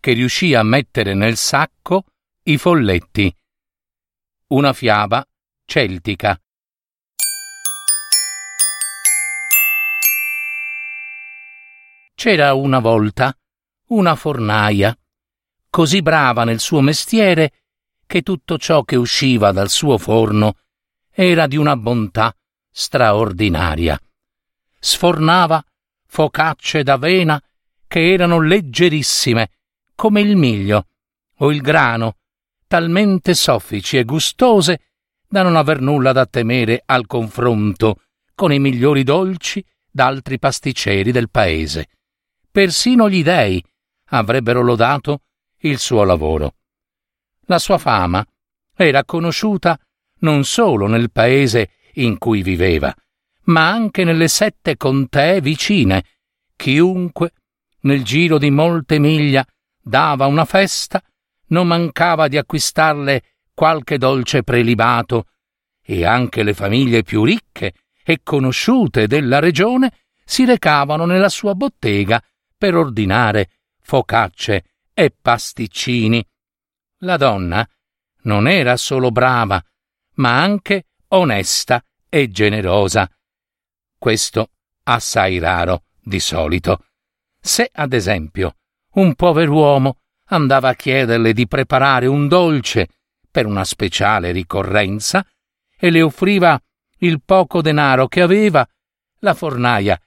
che riuscì a mettere nel sacco i folletti. Una fiaba celtica. C'era una volta una fornaia, così brava nel suo mestiere che tutto ciò che usciva dal suo forno era di una bontà straordinaria. Sfornava focacce d'avena che erano leggerissime come il miglio o il grano, talmente soffici e gustose da non aver nulla da temere al confronto con i migliori dolci d'altri pasticceri del paese. Persino gli dei avrebbero lodato il suo lavoro. La sua fama era conosciuta non solo nel paese in cui viveva, ma anche nelle sette contee vicine. Chiunque, nel giro di molte miglia, dava una festa, non mancava di acquistarle qualche dolce prelibato, e anche le famiglie più ricche e conosciute della regione si recavano nella sua bottega per ordinare focacce e pasticcini. La donna non era solo brava, ma anche onesta e generosa. Questo assai raro di solito. Se, ad esempio, un pover'uomo andava a chiederle di preparare un dolce per una speciale ricorrenza e le offriva il poco denaro che aveva, la fornaia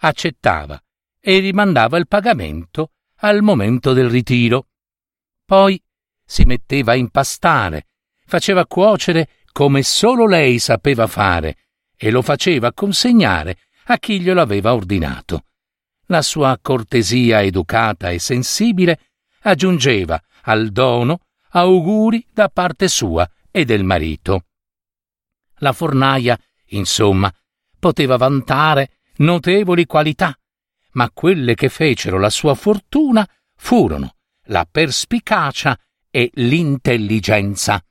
accettava e rimandava il pagamento al momento del ritiro. Poi si metteva a impastare, faceva cuocere come solo lei sapeva fare e lo faceva consegnare a chi glielo aveva ordinato la sua cortesia educata e sensibile aggiungeva al dono auguri da parte sua e del marito. La fornaia, insomma, poteva vantare notevoli qualità, ma quelle che fecero la sua fortuna furono la perspicacia e l'intelligenza.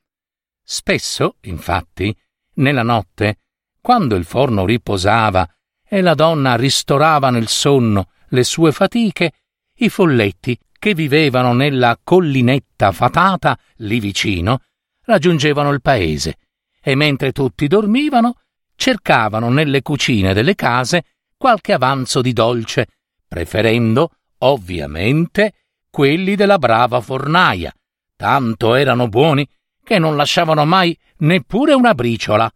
Spesso, infatti, nella notte, quando il forno riposava e la donna ristorava nel sonno le sue fatiche, i folletti, che vivevano nella collinetta fatata lì vicino, raggiungevano il paese e mentre tutti dormivano cercavano nelle cucine delle case qualche avanzo di dolce, preferendo, ovviamente, quelli della brava fornaia. Tanto erano buoni che non lasciavano mai neppure una briciola.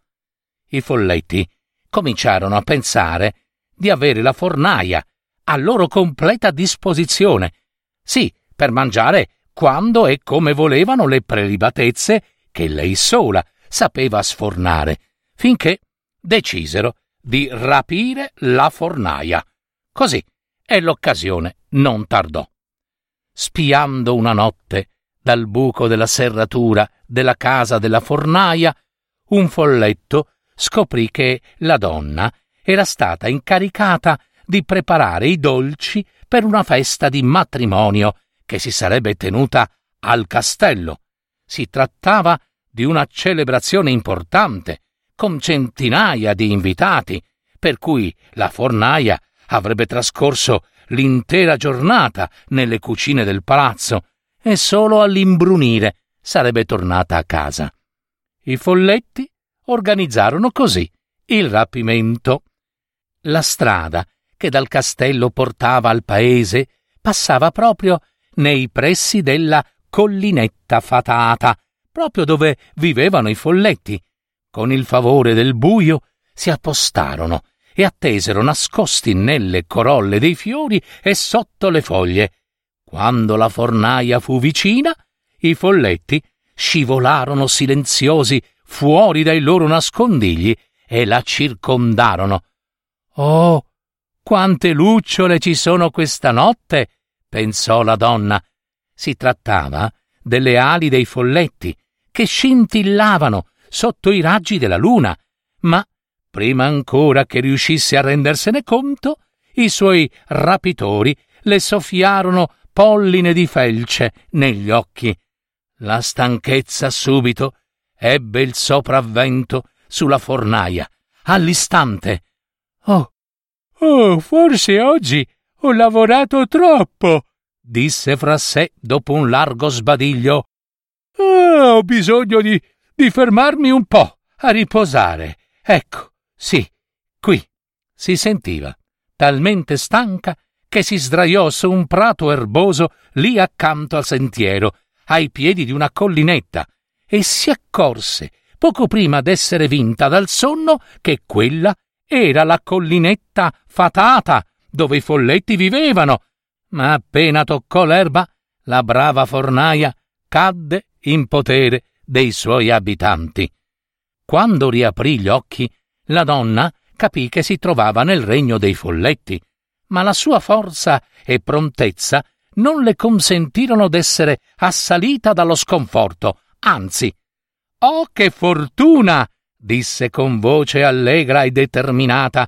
I folletti cominciarono a pensare di avere la fornaia a loro completa disposizione. Sì, per mangiare quando e come volevano le prelibatezze che lei sola sapeva sfornare, finché decisero di rapire la fornaia. Così, e l'occasione non tardò. Spiando una notte dal buco della serratura della casa della fornaia, un folletto scoprì che la donna era stata incaricata di preparare i dolci per una festa di matrimonio che si sarebbe tenuta al castello. Si trattava di una celebrazione importante, con centinaia di invitati, per cui la fornaia avrebbe trascorso l'intera giornata nelle cucine del palazzo e solo all'imbrunire sarebbe tornata a casa. I folletti organizzarono così il rapimento. La strada che dal castello portava al paese passava proprio nei pressi della collinetta fatata, proprio dove vivevano i folletti. Con il favore del buio si appostarono e attesero nascosti nelle corolle dei fiori e sotto le foglie. Quando la fornaia fu vicina, i folletti scivolarono silenziosi fuori dai loro nascondigli e la circondarono. Oh, quante lucciole ci sono questa notte! pensò la donna. Si trattava delle ali dei folletti, che scintillavano sotto i raggi della luna, ma prima ancora che riuscisse a rendersene conto, i suoi rapitori le soffiarono polline di felce negli occhi. La stanchezza subito ebbe il sopravvento sulla fornaia. All'istante. Oh, oh, forse oggi ho lavorato troppo, disse fra sé dopo un largo sbadiglio. Oh, ho bisogno di, di fermarmi un po' a riposare. Ecco, sì, qui. Si sentiva, talmente stanca che si sdraiò su un prato erboso lì accanto al sentiero, ai piedi di una collinetta, e si accorse, poco prima d'essere vinta dal sonno, che quella era la collinetta fatata dove i folletti vivevano. Ma appena toccò l'erba, la brava fornaia cadde in potere dei suoi abitanti. Quando riaprì gli occhi, la donna capì che si trovava nel regno dei folletti ma la sua forza e prontezza non le consentirono d'essere assalita dallo sconforto, anzi. Oh, che fortuna! disse con voce allegra e determinata.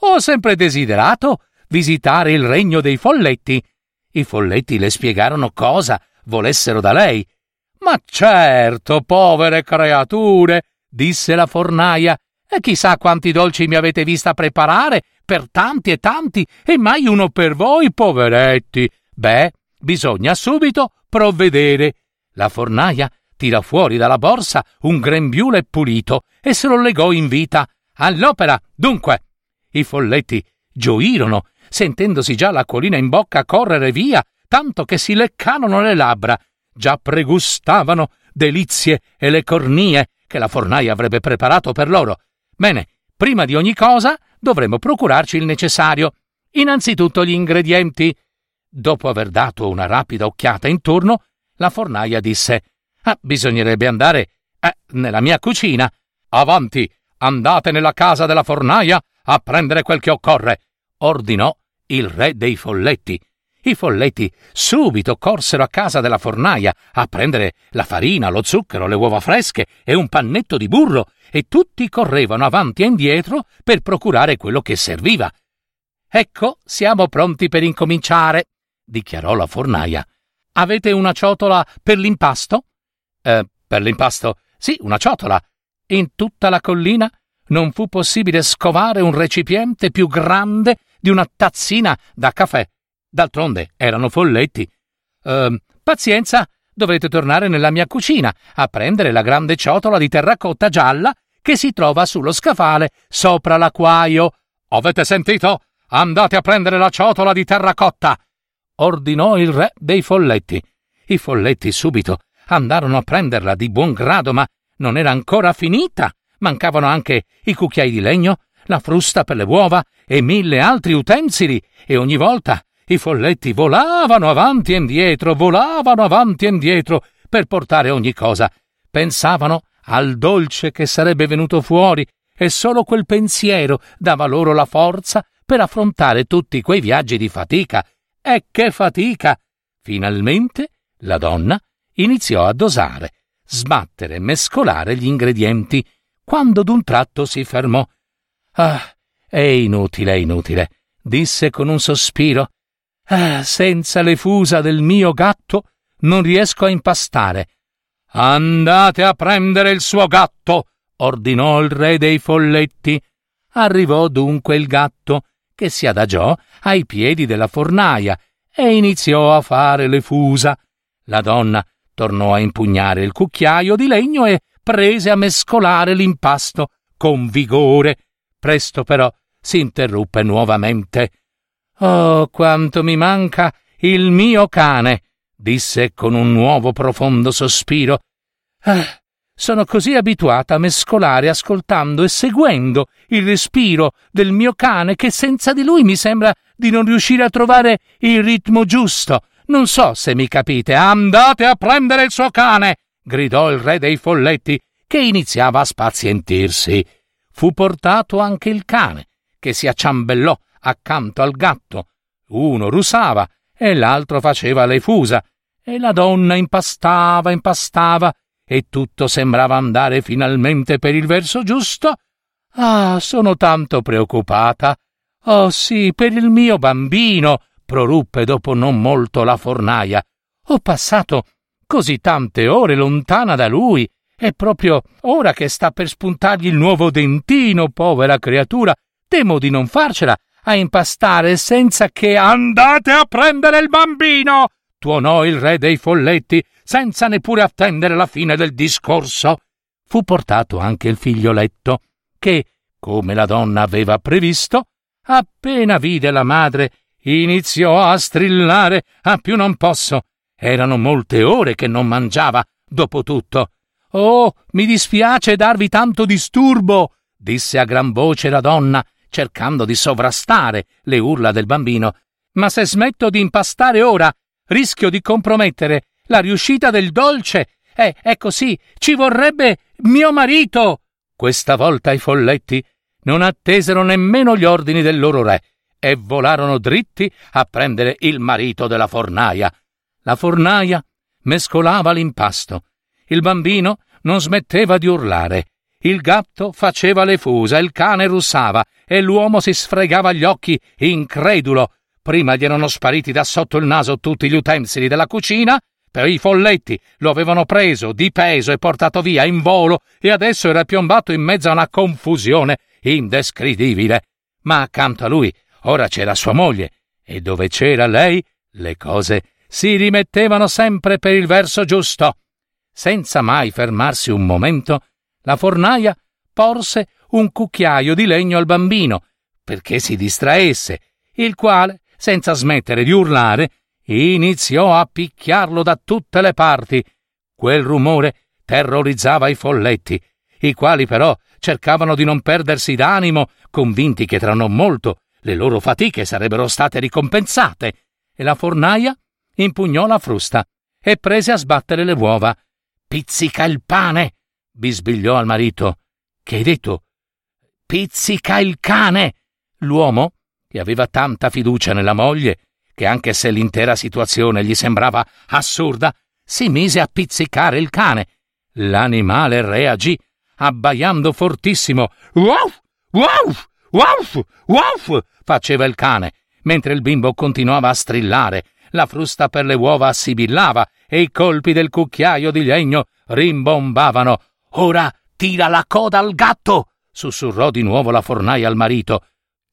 Ho sempre desiderato visitare il regno dei folletti. I folletti le spiegarono cosa volessero da lei. Ma certo, povere creature, disse la fornaia, e chissà quanti dolci mi avete vista preparare per tanti e tanti, e mai uno per voi, poveretti. Beh, bisogna subito provvedere. La fornaia tira fuori dalla borsa un grembiule pulito e se lo legò in vita. All'opera, dunque. I folletti gioirono, sentendosi già l'acquolina in bocca correre via, tanto che si leccarono le labbra. Già pregustavano delizie e le cornie che la fornaia avrebbe preparato per loro. Bene, prima di ogni cosa dovremmo procurarci il necessario. Innanzitutto gli ingredienti. Dopo aver dato una rapida occhiata intorno, la fornaia disse: Ah, bisognerebbe andare eh, nella mia cucina. Avanti, andate nella casa della fornaia a prendere quel che occorre, ordinò il re dei folletti. I folletti subito corsero a casa della fornaia a prendere la farina, lo zucchero, le uova fresche e un pannetto di burro, e tutti correvano avanti e indietro per procurare quello che serviva. Ecco, siamo pronti per incominciare, dichiarò la fornaia. Avete una ciotola per l'impasto? Eh, per l'impasto? Sì, una ciotola. In tutta la collina non fu possibile scovare un recipiente più grande di una tazzina da caffè. D'altronde erano folletti. Uh, pazienza, dovrete tornare nella mia cucina a prendere la grande ciotola di terracotta gialla che si trova sullo scafale sopra l'acquaio. Avete sentito? Andate a prendere la ciotola di terracotta! ordinò il re dei folletti. I folletti subito andarono a prenderla di buon grado, ma non era ancora finita. Mancavano anche i cucchiai di legno, la frusta per le uova e mille altri utensili, e ogni volta i folletti volavano avanti e indietro, volavano avanti e indietro per portare ogni cosa. Pensavano al dolce che sarebbe venuto fuori e solo quel pensiero dava loro la forza per affrontare tutti quei viaggi di fatica. E che fatica! Finalmente la donna iniziò a dosare, sbattere mescolare gli ingredienti, quando d'un tratto si fermò. Ah, è inutile, è inutile, disse con un sospiro. Ah, senza le fusa del mio gatto non riesco a impastare. Andate a prendere il suo gatto, ordinò il re dei folletti. Arrivò dunque il gatto, che si adagiò ai piedi della fornaia e iniziò a fare le fusa. La donna tornò a impugnare il cucchiaio di legno e prese a mescolare l'impasto con vigore. Presto però si interruppe nuovamente. Oh, quanto mi manca il mio cane, disse con un nuovo profondo sospiro. Ah, sono così abituata a mescolare ascoltando e seguendo il respiro del mio cane che senza di lui mi sembra di non riuscire a trovare il ritmo giusto. Non so se mi capite. Andate a prendere il suo cane! gridò il re dei folletti, che iniziava a spazientirsi. Fu portato anche il cane, che si acciambellò accanto al gatto. Uno russava e l'altro faceva le fusa, E la donna impastava, impastava, e tutto sembrava andare finalmente per il verso giusto. Ah, sono tanto preoccupata. Oh sì, per il mio bambino, proruppe dopo non molto la fornaia. Ho passato così tante ore lontana da lui, e proprio ora che sta per spuntargli il nuovo dentino, povera creatura, temo di non farcela a impastare senza che andate a prendere il bambino! tuonò il re dei folletti senza neppure attendere la fine del discorso. Fu portato anche il figlioletto, che, come la donna aveva previsto, appena vide la madre, iniziò a strillare a più non posso. Erano molte ore che non mangiava, dopo tutto. Oh, mi dispiace darvi tanto disturbo, disse a gran voce la donna, cercando di sovrastare le urla del bambino. Ma se smetto di impastare ora, rischio di compromettere la riuscita del dolce. Eh, è così, ci vorrebbe mio marito. Questa volta i folletti non attesero nemmeno gli ordini del loro re e volarono dritti a prendere il marito della fornaia. La fornaia mescolava l'impasto. Il bambino non smetteva di urlare. Il gatto faceva le fusa, il cane russava e l'uomo si sfregava gli occhi, incredulo. Prima gli erano spariti da sotto il naso tutti gli utensili della cucina, poi i folletti lo avevano preso di peso e portato via in volo e adesso era piombato in mezzo a una confusione indescrivibile. Ma accanto a lui ora c'era sua moglie e dove c'era lei le cose si rimettevano sempre per il verso giusto. Senza mai fermarsi un momento, la fornaia porse un cucchiaio di legno al bambino perché si distraesse, il quale, senza smettere di urlare, iniziò a picchiarlo da tutte le parti. Quel rumore terrorizzava i folletti, i quali però cercavano di non perdersi d'animo, convinti che tra non molto le loro fatiche sarebbero state ricompensate, e la fornaia impugnò la frusta e prese a sbattere le uova. Pizzica il pane! bisbigliò al marito. Che hai detto? Pizzica il cane! L'uomo, che aveva tanta fiducia nella moglie, che anche se l'intera situazione gli sembrava assurda, si mise a pizzicare il cane. L'animale reagì, abbaiando fortissimo. Wow! Wow! Wow! Wow! faceva il cane, mentre il bimbo continuava a strillare la frusta per le uova sibillava e i colpi del cucchiaio di legno rimbombavano. Ora tira la coda al gatto! sussurrò di nuovo la fornaia al marito.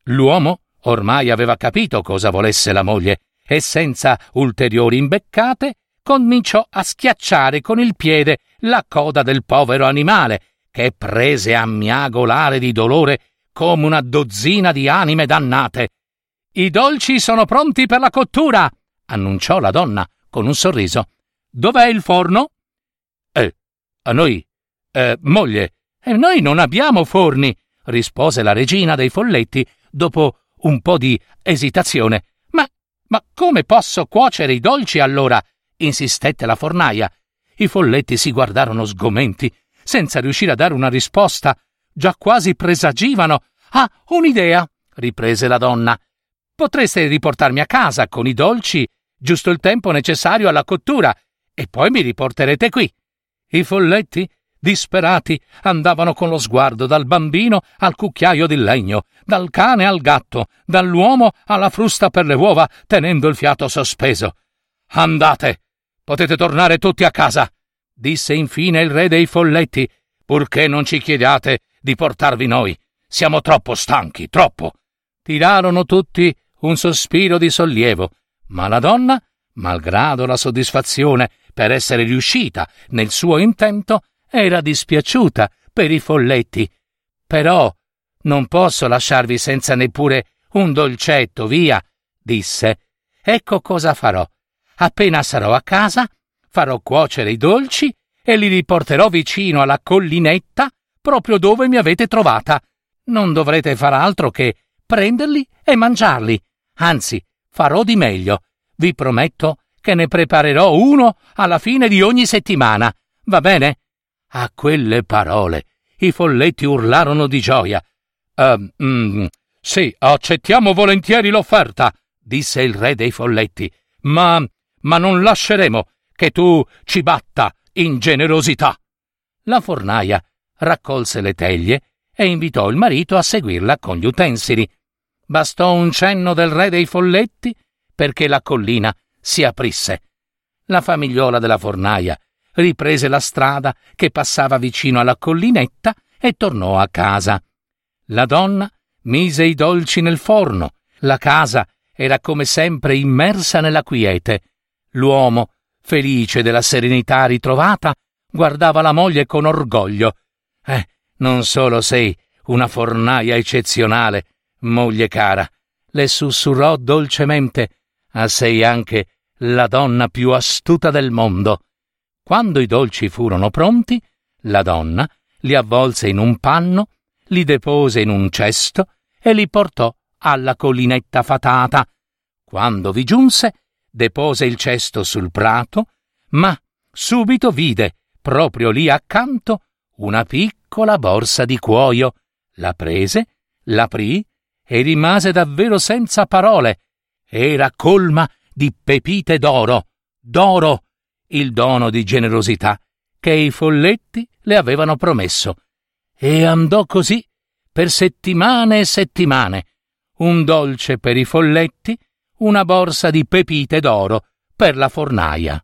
L'uomo ormai aveva capito cosa volesse la moglie e senza ulteriori imbeccate cominciò a schiacciare con il piede la coda del povero animale, che prese a miagolare di dolore come una dozzina di anime dannate. I dolci sono pronti per la cottura, annunciò la donna con un sorriso. Dov'è il forno? Eh, a noi. Eh, moglie. Eh, noi non abbiamo forni, rispose la regina dei folletti dopo un po' di esitazione. Ma, ma come posso cuocere i dolci allora? insistette la fornaia. I folletti si guardarono sgomenti, senza riuscire a dare una risposta. Già quasi presagivano. Ah, un'idea, riprese la donna. Potreste riportarmi a casa con i dolci giusto il tempo necessario alla cottura, e poi mi riporterete qui. I folletti, disperati, andavano con lo sguardo dal bambino al cucchiaio di legno, dal cane al gatto, dall'uomo alla frusta per le uova, tenendo il fiato sospeso. Andate! Potete tornare tutti a casa! disse infine il re dei folletti, purché non ci chiediate di portarvi noi. Siamo troppo stanchi, troppo. Tirarono tutti un sospiro di sollievo ma la donna, malgrado la soddisfazione per essere riuscita nel suo intento, era dispiaciuta per i folletti. Però non posso lasciarvi senza neppure un dolcetto, via, disse. Ecco cosa farò. Appena sarò a casa, farò cuocere i dolci e li riporterò vicino alla collinetta, proprio dove mi avete trovata. Non dovrete far altro che prenderli e mangiarli. Anzi, farò di meglio. Vi prometto che ne preparerò uno alla fine di ogni settimana. Va bene? A quelle parole i folletti urlarono di gioia. Uh, mm, sì, accettiamo volentieri l'offerta, disse il re dei folletti, ma, ma non lasceremo che tu ci batta in generosità. La fornaia raccolse le teglie e invitò il marito a seguirla con gli utensili. Bastò un cenno del re dei folletti perché la collina si aprisse. La famigliola della fornaia riprese la strada che passava vicino alla collinetta e tornò a casa. La donna mise i dolci nel forno, la casa era come sempre immersa nella quiete. L'uomo, felice della serenità ritrovata, guardava la moglie con orgoglio. Eh, non solo sei una fornaia eccezionale, moglie cara, le sussurrò dolcemente, ma sei anche la donna più astuta del mondo. Quando i dolci furono pronti, la donna li avvolse in un panno, li depose in un cesto e li portò alla collinetta fatata. Quando vi giunse, depose il cesto sul prato, ma subito vide, proprio lì accanto, una piccola borsa di cuoio. La prese, l'aprì e rimase davvero senza parole. Era colma di pepite d'oro, d'oro, il dono di generosità che i folletti le avevano promesso. E andò così per settimane e settimane. Un dolce per i folletti, una borsa di pepite d'oro per la fornaia.